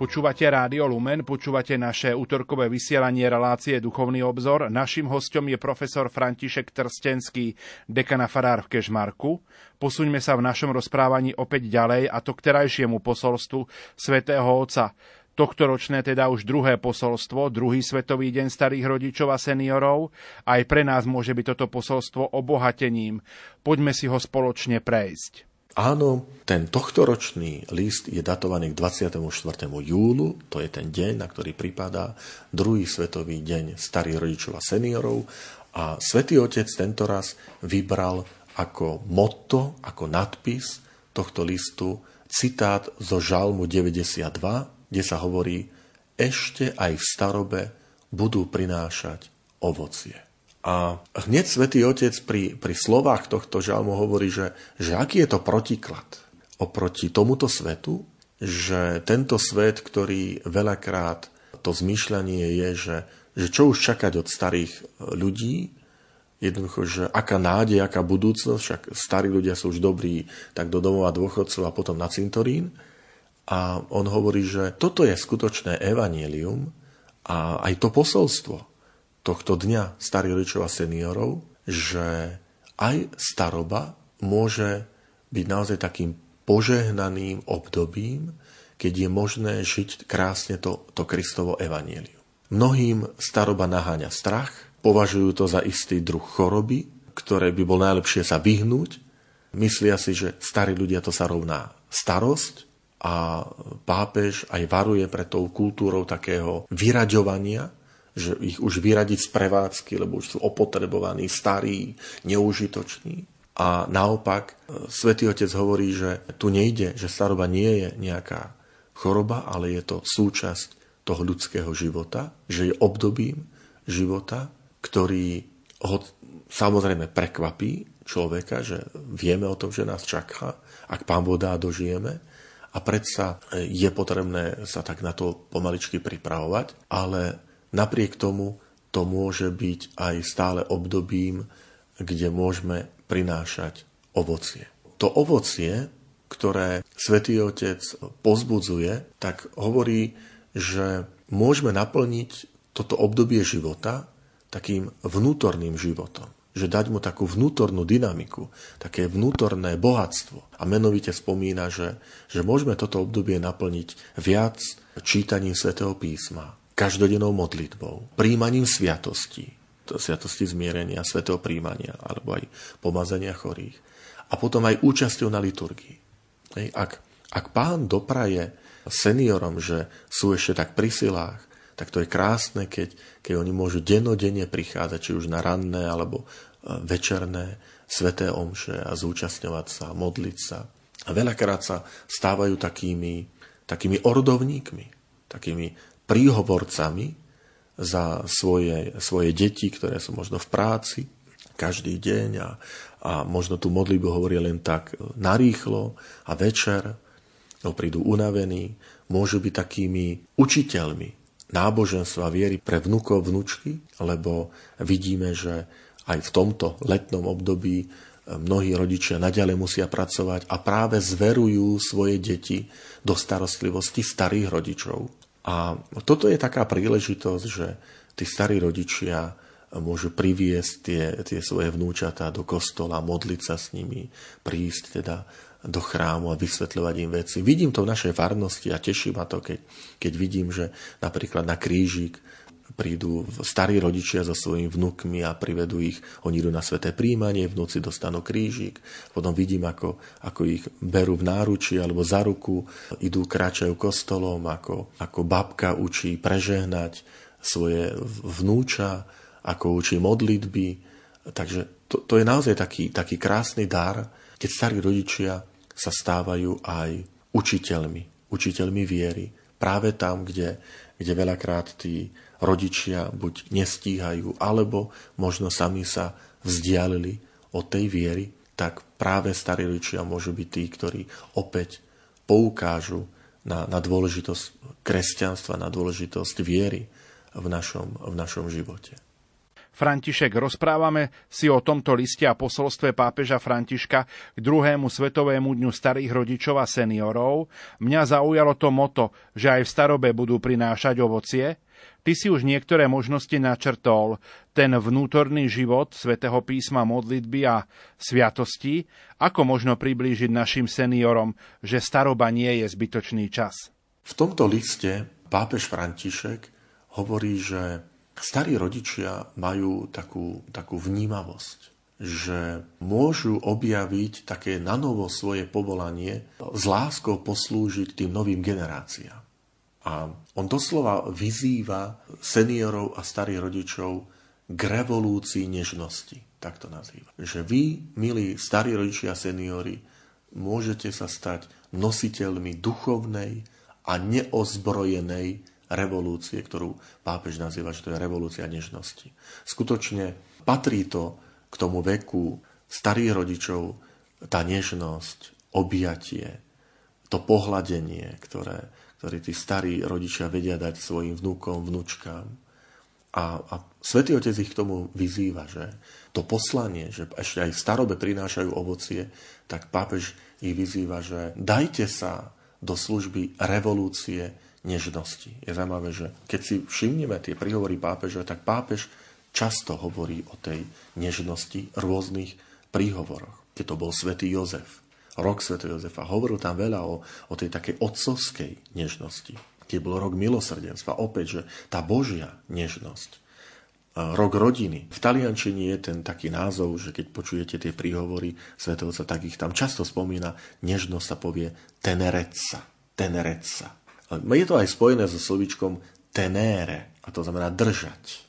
Počúvate Rádio Lumen, počúvate naše útorkové vysielanie relácie Duchovný obzor. Našim hostom je profesor František Trstenský, dekana Farár v Kežmarku. Posuňme sa v našom rozprávaní opäť ďalej a to k terajšiemu posolstvu svätého Otca. Tohto ročné teda už druhé posolstvo, druhý Svetový deň starých rodičov a seniorov. Aj pre nás môže byť toto posolstvo obohatením. Poďme si ho spoločne prejsť. Áno, ten tohtoročný list je datovaný k 24. júlu, to je ten deň, na ktorý pripadá druhý svetový deň starých rodičov a seniorov a svätý Otec tento raz vybral ako motto, ako nadpis tohto listu citát zo Žalmu 92, kde sa hovorí ešte aj v starobe budú prinášať ovocie. A hneď svätý Otec pri, pri slovách tohto žalmu hovorí, že, že aký je to protiklad oproti tomuto svetu, že tento svet, ktorý veľakrát to zmýšľanie je, že, že čo už čakať od starých ľudí, jednoducho, že aká nádej, aká budúcnosť, však starí ľudia sú už dobrí, tak do domova dôchodcov a potom na cintorín. A on hovorí, že toto je skutočné evanielium a aj to posolstvo, tohto dňa starých rodičov a seniorov, že aj staroba môže byť naozaj takým požehnaným obdobím, keď je možné žiť krásne to, to Kristovo evanielium. Mnohým staroba naháňa strach, považujú to za istý druh choroby, ktoré by bol najlepšie sa vyhnúť. Myslia si, že starí ľudia to sa rovná starosť a pápež aj varuje pre tou kultúrou takého vyraďovania, že ich už vyradiť z prevádzky, lebo už sú opotrebovaní, starí, neužitoční. A naopak, e, svätý Otec hovorí, že tu nejde, že staroba nie je nejaká choroba, ale je to súčasť toho ľudského života, že je obdobím života, ktorý ho samozrejme prekvapí človeka, že vieme o tom, že nás čaká, ak pán Boh dožijeme, a predsa je potrebné sa tak na to pomaličky pripravovať, ale Napriek tomu to môže byť aj stále obdobím, kde môžeme prinášať ovocie. To ovocie, ktoré Svetý Otec pozbudzuje, tak hovorí, že môžeme naplniť toto obdobie života takým vnútorným životom. Že dať mu takú vnútornú dynamiku, také vnútorné bohatstvo. A menovite spomína, že, že môžeme toto obdobie naplniť viac čítaním svätého písma, každodennou modlitbou, príjmaním sviatosti, to sviatosti zmierenia, svetého príjmania, alebo aj pomazania chorých. A potom aj účasťou na liturgii. Hej, ak, ak pán dopraje seniorom, že sú ešte tak pri silách, tak to je krásne, keď, keď oni môžu denodenne prichádzať, či už na ranné alebo e, večerné sveté omše a zúčastňovať sa, modliť sa. A veľakrát sa stávajú takými, takými ordovníkmi, takými príhovorcami za svoje, svoje deti, ktoré sú možno v práci každý deň a, a možno tú modlitbu hovorí len tak narýchlo a večer, no prídu unavení, môžu byť takými učiteľmi náboženstva viery pre vnúkov, vnúčky, lebo vidíme, že aj v tomto letnom období mnohí rodičia naďalej musia pracovať a práve zverujú svoje deti do starostlivosti starých rodičov. A toto je taká príležitosť, že tí starí rodičia môžu priviesť tie, tie svoje vnúčatá do kostola, modliť sa s nimi, prísť teda do chrámu a vysvetľovať im veci. Vidím to v našej farnosti a teší ma to, keď, keď vidím, že napríklad na krížik prídu starí rodičia so svojimi vnukmi a privedú ich, oni idú na sveté príjmanie, vnúci dostanú krížik, potom vidím, ako, ako ich berú v náruči alebo za ruku, idú, kráčajú kostolom, ako, ako babka učí prežehnať svoje vnúča, ako učí modlitby. Takže to, to je naozaj taký, taký krásny dar, keď starí rodičia sa stávajú aj učiteľmi, učiteľmi viery. Práve tam, kde, kde veľakrát tí rodičia buď nestíhajú, alebo možno sami sa vzdialili od tej viery, tak práve starí rodičia môžu byť tí, ktorí opäť poukážu na, na dôležitosť kresťanstva, na dôležitosť viery v našom, v našom živote. František, rozprávame si o tomto liste a posolstve pápeža Františka k druhému svetovému dňu starých rodičov a seniorov. Mňa zaujalo to moto, že aj v starobe budú prinášať ovocie. Ty si už niektoré možnosti načrtol, ten vnútorný život svätého písma modlitby a sviatosti, ako možno priblížiť našim seniorom, že staroba nie je zbytočný čas. V tomto liste pápež František hovorí, že starí rodičia majú takú, takú vnímavosť, že môžu objaviť také nanovo svoje povolanie s láskou poslúžiť tým novým generáciám. A on doslova vyzýva seniorov a starých rodičov k revolúcii nežnosti. Tak to nazýva. Že vy, milí starí rodičia a seniori, môžete sa stať nositeľmi duchovnej a neozbrojenej revolúcie, ktorú pápež nazýva, že to je revolúcia nežnosti. Skutočne patrí to k tomu veku starých rodičov, tá nežnosť, objatie, to pohľadenie, ktoré, ktorý tí starí rodičia vedia dať svojim vnúkom, vnúčkám. A, a Svetý Otec ich k tomu vyzýva, že to poslanie, že ešte aj v starobe prinášajú ovocie, tak pápež ich vyzýva, že dajte sa do služby revolúcie nežnosti. Je zaujímavé, že keď si všimneme tie príhovory pápeža, tak pápež často hovorí o tej nežnosti rôznych príhovoroch. Keď to bol svätý Jozef, rok Sv. Jozefa. Hovoril tam veľa o, o tej takej otcovskej nežnosti. Keď bol rok milosrdenstva, opäť, že tá Božia nežnosť. Rok rodiny. V taliančine je ten taký názov, že keď počujete tie príhovory svetovca, tak ich tam často spomína. Nežnosť sa povie tenereca. Tenereca. Je to aj spojené so slovičkom tenere, a to znamená držať.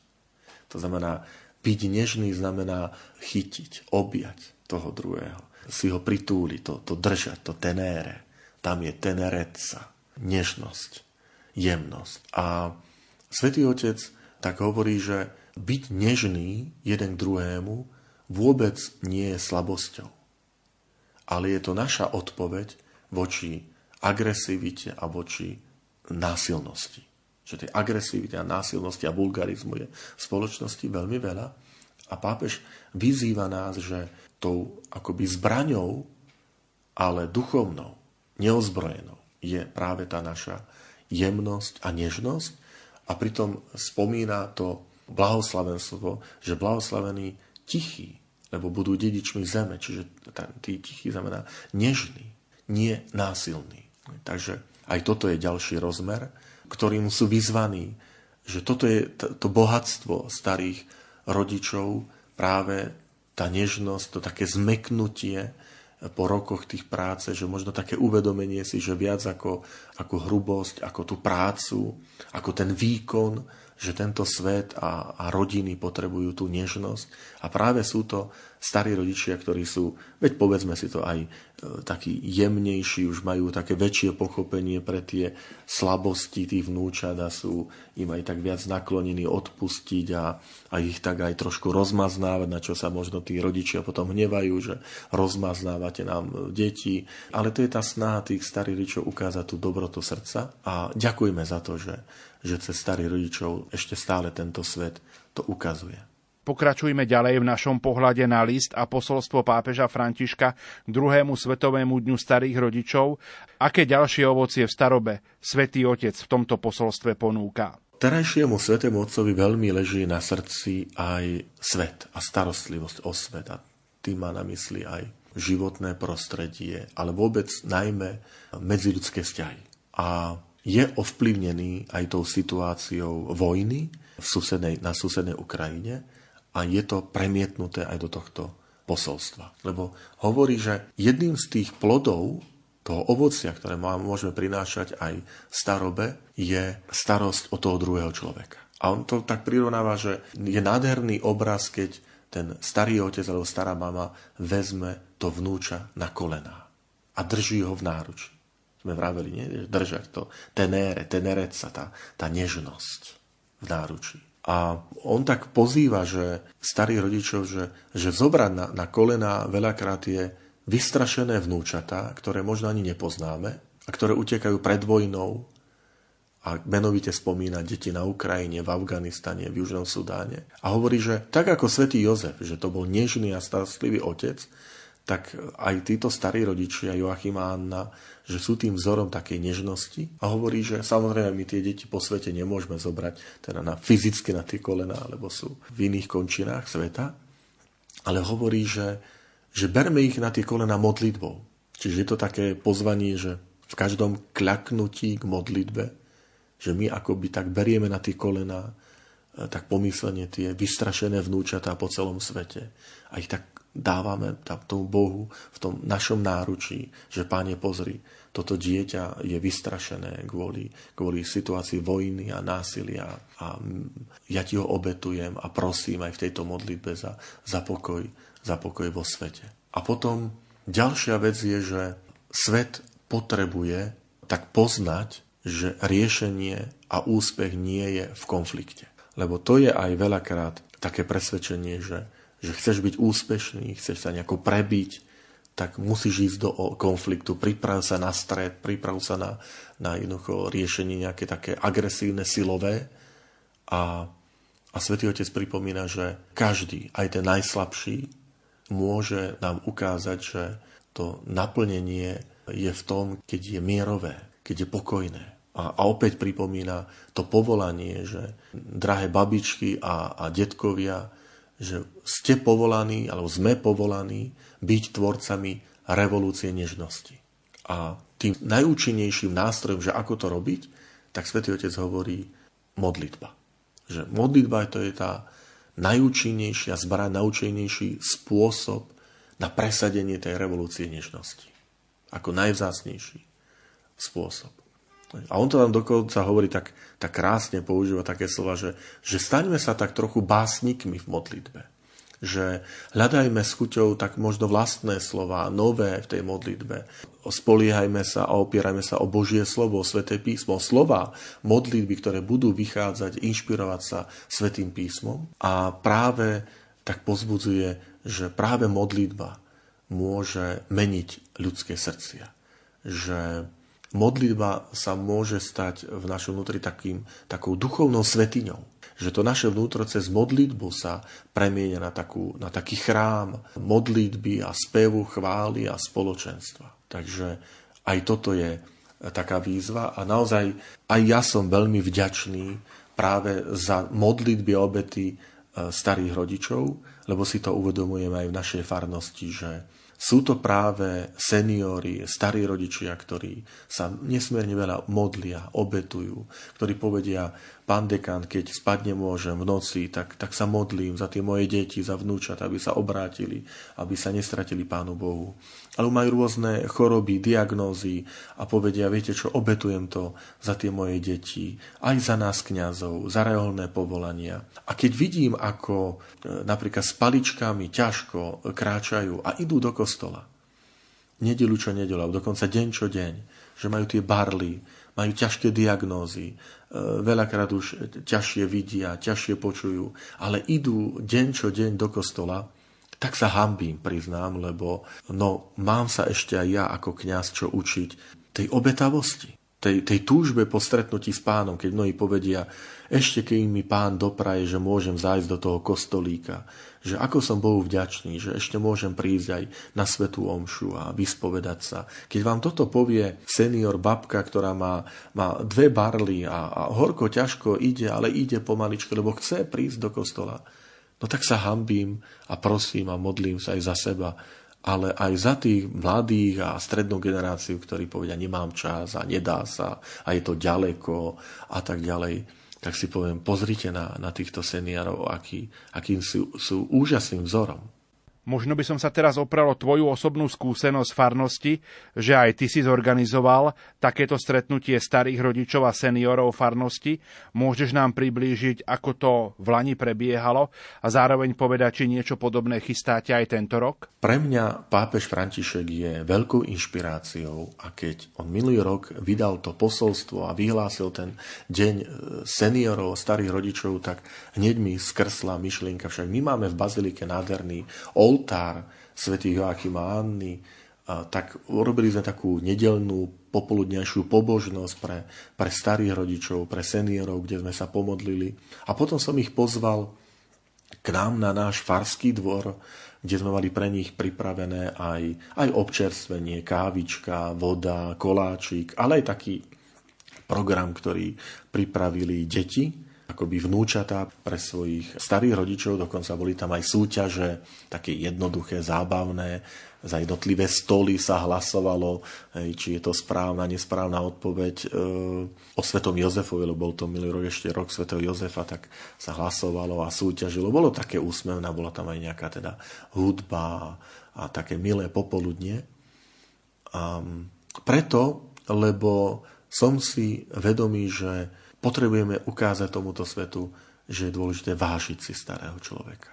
To znamená, byť nežný znamená chytiť, objať toho druhého si ho pritúli, to, to držať, to tenére. Tam je tenereca, nežnosť, jemnosť. A Svetý Otec tak hovorí, že byť nežný jeden k druhému vôbec nie je slabosťou. Ale je to naša odpoveď voči agresivite a voči násilnosti. Že tej agresivity a násilnosti a vulgarizmu je v spoločnosti veľmi veľa. A pápež vyzýva nás, že tou akoby zbraňou, ale duchovnou, neozbrojenou, je práve tá naša jemnosť a nežnosť a pritom spomína to blahoslavenstvo, že blahoslavení tichí, lebo budú dedičmi zeme, čiže tý tichý znamená nežný, nie násilný. Takže aj toto je ďalší rozmer, ktorým sú vyzvaní, že toto je to bohatstvo starých rodičov práve tá nežnosť, to také zmeknutie po rokoch tých práce, že možno také uvedomenie si, že viac ako, ako hrubosť, ako tú prácu, ako ten výkon, že tento svet a, a rodiny potrebujú tú nežnosť. A práve sú to starí rodičia, ktorí sú, veď povedzme si to aj e, takí jemnejší, už majú také väčšie pochopenie pre tie slabosti tých vnúčat a sú im aj tak viac naklonení odpustiť a, a ich tak aj trošku rozmaznávať, na čo sa možno tí rodičia potom hnevajú, že rozmaznávate nám deti. Ale to je tá snaha tých starých rodičov ukázať tú dobrotu srdca a ďakujme za to, že, že cez starých rodičov ešte stále tento svet to ukazuje. Pokračujme ďalej v našom pohľade na list a posolstvo pápeža Františka k druhému svetovému dňu starých rodičov. Aké ďalšie ovocie v starobe svätý Otec v tomto posolstve ponúka? Terajšiemu svetému otcovi veľmi leží na srdci aj svet a starostlivosť o svet. A tým má na mysli aj životné prostredie, ale vôbec najmä medziludské vzťahy. A je ovplyvnený aj tou situáciou vojny v susednej, na susednej Ukrajine a je to premietnuté aj do tohto posolstva. Lebo hovorí, že jedným z tých plodov toho ovocia, ktoré môžeme prinášať aj starobe, je starosť o toho druhého človeka. A on to tak prirovnáva, že je nádherný obraz, keď ten starý otec alebo stará mama vezme to vnúča na kolená a drží ho v náruči sme vraveli, nie? držať to, tenere, tenereca, tá, tá nežnosť v náručí. A on tak pozýva, že starých rodičov, že, že zobrať na, na kolena veľakrát je vystrašené vnúčatá, ktoré možno ani nepoznáme a ktoré utekajú pred vojnou a menovite spomína deti na Ukrajine, v Afganistane, v Južnom Sudáne. A hovorí, že tak ako svätý Jozef, že to bol nežný a starostlivý otec, tak aj títo starí rodičia, Joachim a Anna, že sú tým vzorom takej nežnosti a hovorí, že samozrejme my tie deti po svete nemôžeme zobrať teda na fyzicky na tie kolena, alebo sú v iných končinách sveta, ale hovorí, že, že berme ich na tie kolena modlitbou. Čiže je to také pozvanie, že v každom kľaknutí k modlitbe, že my akoby tak berieme na tie kolena, eh, tak pomyslenie tie vystrašené vnúčatá po celom svete a ich tak dávame tomu Bohu v tom našom náručí, že Páne pozri, toto dieťa je vystrašené kvôli, kvôli situácii vojny a násilia a ja ti ho obetujem a prosím aj v tejto modlitbe za, za, pokoj, za pokoj vo svete. A potom ďalšia vec je, že svet potrebuje tak poznať, že riešenie a úspech nie je v konflikte. Lebo to je aj veľakrát také presvedčenie, že že chceš byť úspešný, chceš sa nejako prebiť, tak musíš ísť do konfliktu, priprav sa na stred, priprav sa na, na jednoducho riešenie nejaké také agresívne, silové. A, a Svetý Otec pripomína, že každý, aj ten najslabší, môže nám ukázať, že to naplnenie je v tom, keď je mierové, keď je pokojné. A, a opäť pripomína to povolanie, že drahé babičky a, a detkovia, že ste povolaní, alebo sme povolaní byť tvorcami revolúcie nežnosti. A tým najúčinnejším nástrojom, že ako to robiť, tak Svetý Otec hovorí modlitba. Že modlitba to je tá najúčinnejšia zbraň, najúčinnejší spôsob na presadenie tej revolúcie nežnosti. Ako najvzácnejší spôsob. A on to tam dokonca hovorí tak, tak krásne, používa také slova, že, že staňme sa tak trochu básnikmi v modlitbe. Že hľadajme s chuťou tak možno vlastné slova, nové v tej modlitbe. Spoliehajme sa a opierajme sa o Božie slovo, o Sveté písmo, slova, modlitby, ktoré budú vychádzať, inšpirovať sa Svetým písmom. A práve tak pozbudzuje, že práve modlitba môže meniť ľudské srdcia. Že modlitba sa môže stať v našom vnútri takým, takou duchovnou svetiňou. Že to naše vnútro cez modlitbu sa premienia na, takú, na taký chrám modlitby a spevu, chvály a spoločenstva. Takže aj toto je taká výzva a naozaj aj ja som veľmi vďačný práve za modlitby a obety e, starých rodičov, lebo si to uvedomujeme aj v našej farnosti, že sú to práve seniori, starí rodičia, ktorí sa nesmierne veľa modlia, obetujú, ktorí povedia, pán dekan, keď spať nemôžem v noci, tak, tak sa modlím za tie moje deti, za vnúčat, aby sa obrátili, aby sa nestratili Pánu Bohu. Ale majú rôzne choroby, diagnózy a povedia, viete čo, obetujem to za tie moje deti, aj za nás kňazov, za reálne povolania. A keď vidím, ako e, napríklad s paličkami ťažko kráčajú a idú do kostola, nedelu čo nedelu, dokonca deň čo deň, že majú tie barly, majú ťažké diagnózy, e, veľakrát už ťažšie vidia, ťažšie počujú, ale idú deň čo deň do kostola, tak sa hambím, priznám, lebo no, mám sa ešte aj ja ako kňaz čo učiť tej obetavosti, tej, tej túžbe po stretnutí s pánom, keď mnohí povedia, ešte keď mi pán dopraje, že môžem zájsť do toho kostolíka, že ako som Bohu vďačný, že ešte môžem prísť aj na svetú omšu a vyspovedať sa. Keď vám toto povie senior babka, ktorá má, má dve barly a, a horko ťažko ide, ale ide pomaličko, lebo chce prísť do kostola, no tak sa hambím a prosím a modlím sa aj za seba, ale aj za tých mladých a strednú generáciu, ktorí povedia, nemám čas a nedá sa a je to ďaleko a tak ďalej, tak si poviem, pozrite na, na týchto seniorov, aký, akým sú, sú úžasným vzorom. Možno by som sa teraz oprel o tvoju osobnú skúsenosť farnosti, že aj ty si zorganizoval takéto stretnutie starých rodičov a seniorov farnosti. Môžeš nám priblížiť, ako to v Lani prebiehalo a zároveň povedať, či niečo podobné chystáte aj tento rok? Pre mňa pápež František je veľkou inšpiráciou a keď on minulý rok vydal to posolstvo a vyhlásil ten deň e, seniorov, starých rodičov, tak hneď mi skrsla myšlienka, však my máme v Bazilike nádherný oltár svätých Joachima a Anny, tak urobili sme takú nedelnú popoludňajšiu pobožnosť pre, pre starých rodičov, pre seniorov, kde sme sa pomodlili. A potom som ich pozval k nám na náš farský dvor, kde sme mali pre nich pripravené aj, aj občerstvenie, kávička, voda, koláčik, ale aj taký program, ktorý pripravili deti akoby vnúčatá pre svojich starých rodičov, dokonca boli tam aj súťaže, také jednoduché, zábavné, za jednotlivé stoly sa hlasovalo, či je to správna, nesprávna odpoveď e, o svetom Jozefovi, lebo bol to milý rok ešte rok svetého Jozefa, tak sa hlasovalo a súťažilo. Bolo také úsmevné, bola tam aj nejaká teda hudba a, také milé popoludnie. A preto, lebo som si vedomý, že potrebujeme ukázať tomuto svetu, že je dôležité vážiť si starého človeka.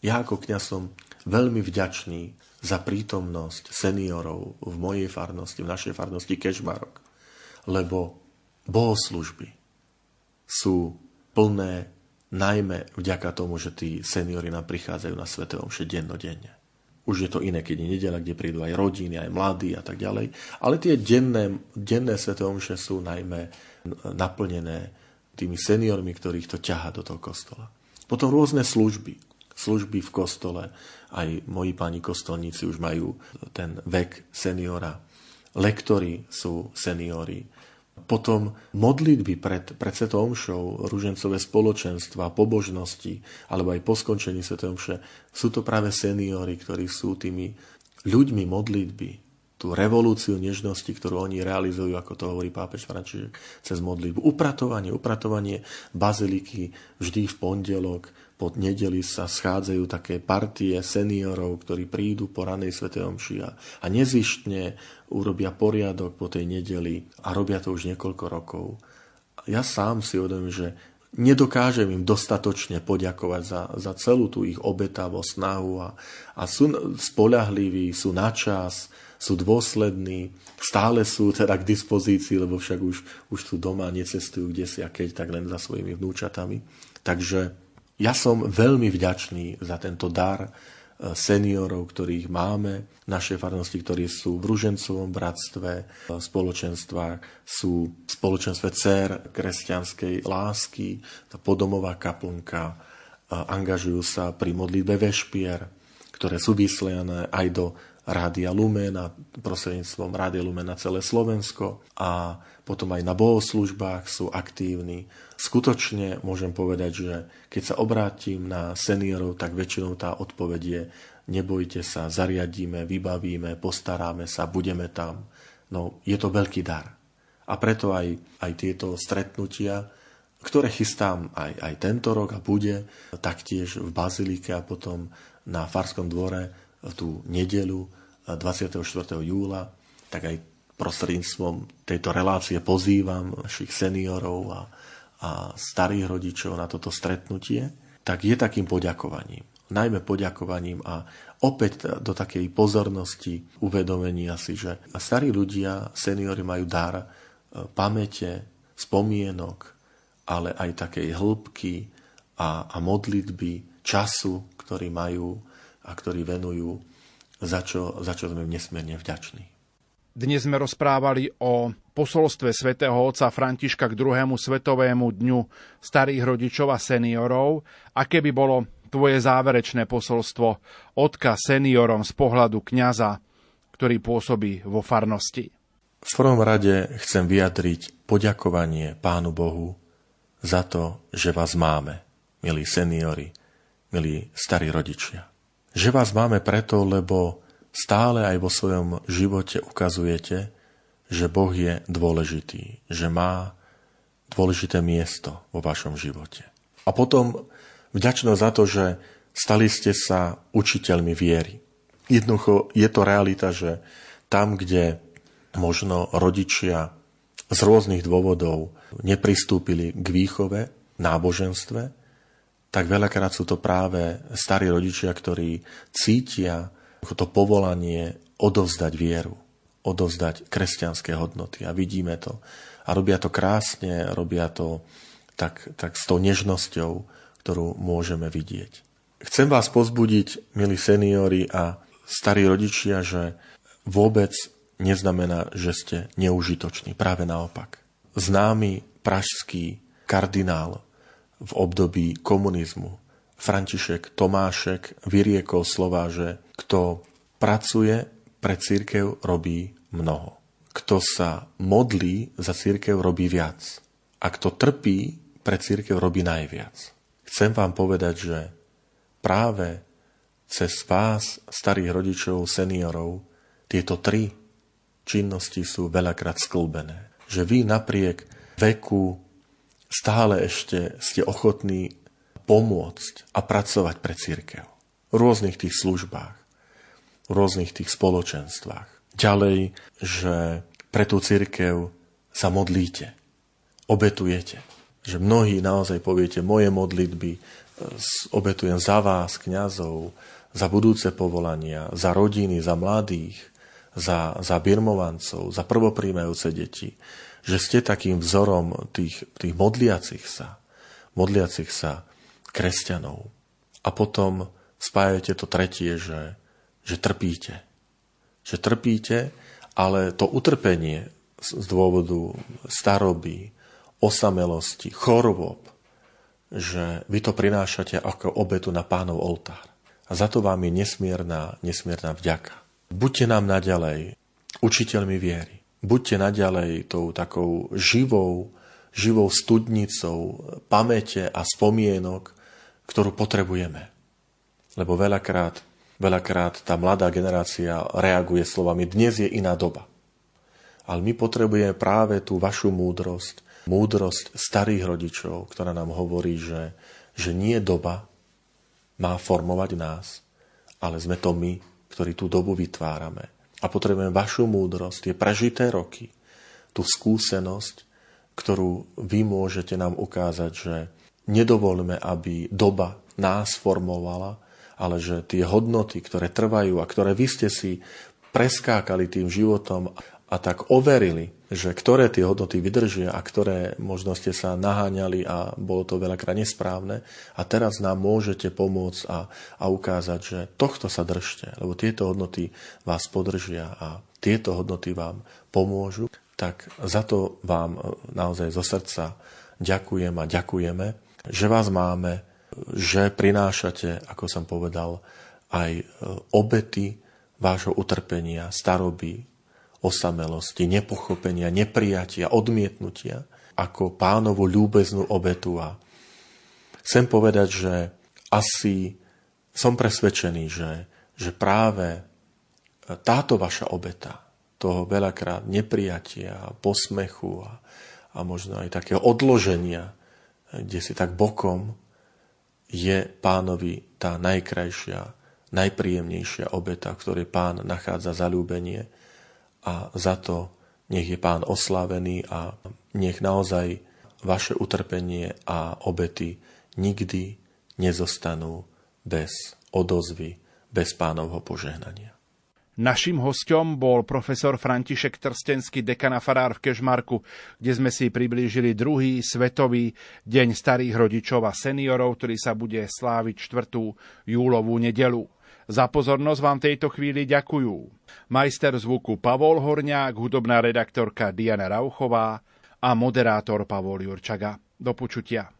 Ja ako kňaz som veľmi vďačný za prítomnosť seniorov v mojej farnosti, v našej farnosti Kešmarok, lebo bohoslužby sú plné najmä vďaka tomu, že tí seniory nám prichádzajú na Svete Omše dennodenne. Už je to iné, keď je nedela, kde prídu aj rodiny, aj mladí a tak ďalej. Ale tie denné, denné Svete Omše sú najmä naplnené tými seniormi, ktorých to ťaha do toho kostola. Potom rôzne služby. Služby v kostole. Aj moji páni kostolníci už majú ten vek seniora. Lektori sú seniori. Potom modlitby pred, pred Svetou Omšou, ružencové spoločenstva, pobožnosti, alebo aj po skončení Svetej sú to práve seniori, ktorí sú tými ľuďmi modlitby, tú revolúciu nežnosti, ktorú oni realizujú, ako to hovorí pápež František, cez modlitbu. Upratovanie, upratovanie baziliky vždy v pondelok, pod nedeli sa schádzajú také partie seniorov, ktorí prídu po ranej svetej omši a nezištne urobia poriadok po tej nedeli a robia to už niekoľko rokov. Ja sám si uvedomím, že nedokážem im dostatočne poďakovať za, za celú tú ich obetavosť, snahu a, a sú spolahliví, sú na čas, sú dôslední, stále sú teda k dispozícii, lebo však už, už sú doma, necestujú kde si a keď, tak len za svojimi vnúčatami. Takže ja som veľmi vďačný za tento dar seniorov, ktorých máme, naše farnosti, ktorí sú v Ružencovom bratstve, v spoločenstvách, sú v spoločenstve dcer kresťanskej lásky, tá podomová kaplnka, angažujú sa pri modlitbe vešpier, ktoré sú vyslejané aj do Rádia Lumen a prostredníctvom Rádia Lumen na celé Slovensko. A potom aj na bohoslužbách sú aktívni. Skutočne môžem povedať, že keď sa obrátim na seniorov, tak väčšinou tá odpoveď je nebojte sa, zariadíme, vybavíme, postaráme sa, budeme tam. No, je to veľký dar. A preto aj, aj tieto stretnutia, ktoré chystám aj, aj tento rok a bude, taktiež v Bazilike a potom na Farskom dvore tú nedelu 24. júla, tak aj prostredníctvom tejto relácie pozývam našich seniorov a, a starých rodičov na toto stretnutie, tak je takým poďakovaním. Najmä poďakovaním a opäť do takej pozornosti uvedomenia si, že starí ľudia, seniori majú dar e, pamäte, spomienok, ale aj takej hĺbky a, a modlitby, času, ktorý majú a ktorý venujú za čo, za čo sme nesmierne vďační. Dnes sme rozprávali o posolstve svätého otca Františka k druhému svetovému dňu starých rodičov a seniorov. Aké by bolo tvoje záverečné posolstvo, odkaz seniorom z pohľadu kňaza, ktorý pôsobí vo farnosti? V prvom rade chcem vyjadriť poďakovanie Pánu Bohu za to, že vás máme, milí seniori, milí starí rodičia. Že vás máme preto, lebo stále aj vo svojom živote ukazujete, že Boh je dôležitý, že má dôležité miesto vo vašom živote. A potom vďačnosť za to, že stali ste sa učiteľmi viery. Jednoducho je to realita, že tam, kde možno rodičia z rôznych dôvodov nepristúpili k výchove, náboženstve, tak veľakrát sú to práve starí rodičia, ktorí cítia to povolanie odovzdať vieru, odovzdať kresťanské hodnoty. A vidíme to. A robia to krásne, robia to tak, tak s tou nežnosťou, ktorú môžeme vidieť. Chcem vás pozbudiť, milí seniori a starí rodičia, že vôbec neznamená, že ste neužitoční. Práve naopak. Známy pražský kardinál v období komunizmu František Tomášek vyriekol slova, že kto pracuje pre církev, robí mnoho. Kto sa modlí za církev, robí viac. A kto trpí pre církev, robí najviac. Chcem vám povedať, že práve cez vás, starých rodičov, seniorov, tieto tri činnosti sú veľakrát sklbené. Že vy napriek veku stále ešte ste ochotní pomôcť a pracovať pre církev. V rôznych tých službách, v rôznych tých spoločenstvách. Ďalej, že pre tú církev sa modlíte, obetujete. Že mnohí naozaj poviete, moje modlitby e, obetujem za vás, kňazov, za budúce povolania, za rodiny, za mladých, za, za birmovancov, za prvopríjmajúce deti že ste takým vzorom tých, tých modliacich sa, modliacich sa kresťanov. A potom spájate to tretie, že, že trpíte. Že trpíte, ale to utrpenie z dôvodu staroby, osamelosti, chorob, že vy to prinášate ako obetu na pánov oltár. A za to vám je nesmierna, nesmierna vďaka. Buďte nám naďalej učiteľmi viery buďte naďalej tou takou živou, živou studnicou pamäte a spomienok, ktorú potrebujeme. Lebo veľakrát, veľakrát tá mladá generácia reaguje slovami dnes je iná doba. Ale my potrebujeme práve tú vašu múdrosť, múdrosť starých rodičov, ktorá nám hovorí, že, že nie doba má formovať nás, ale sme to my, ktorí tú dobu vytvárame. A potrebujeme vašu múdrosť, tie prežité roky, tú skúsenosť, ktorú vy môžete nám ukázať, že nedovolíme, aby doba nás formovala, ale že tie hodnoty, ktoré trvajú a ktoré vy ste si preskákali tým životom a tak overili, že ktoré tie hodnoty vydržia a ktoré možno ste sa naháňali a bolo to veľakrát nesprávne. A teraz nám môžete pomôcť a, a ukázať, že tohto sa držte, lebo tieto hodnoty vás podržia a tieto hodnoty vám pomôžu. Tak za to vám e, naozaj zo srdca ďakujem a ďakujeme, že vás máme, že prinášate, ako som povedal, aj e, obety vášho utrpenia, staroby, osamelosti, nepochopenia, neprijatia, odmietnutia ako pánovu ľúbeznú obetu. A chcem povedať, že asi som presvedčený, že, že práve táto vaša obeta, toho veľakrát neprijatia, posmechu a, a možno aj takého odloženia, kde si tak bokom, je pánovi tá najkrajšia, najpríjemnejšia obeta, ktorej pán nachádza zalúbenie a za to nech je pán oslávený a nech naozaj vaše utrpenie a obety nikdy nezostanú bez odozvy, bez pánovho požehnania. Našim hostom bol profesor František Trstenský, dekana farár v Kešmarku, kde sme si priblížili druhý svetový deň starých rodičov a seniorov, ktorý sa bude sláviť 4. júlovú nedelu. Za pozornosť vám tejto chvíli ďakujú. Majster zvuku Pavol Horňák, hudobná redaktorka Diana Rauchová a moderátor Pavol Jurčaga. Do počutia.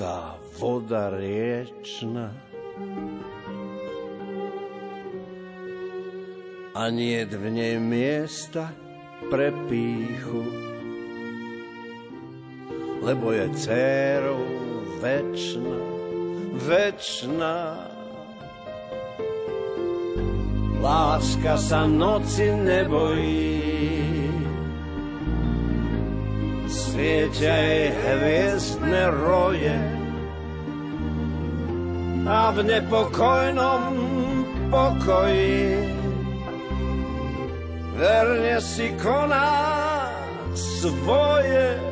tá voda riečna. A nie v nej miesta pre píchu. Lebo je dcerou večná, večná Láska sa noci nebojí, svietia jej hviezdne a v nepokojnom pokoji verne si koná svoje.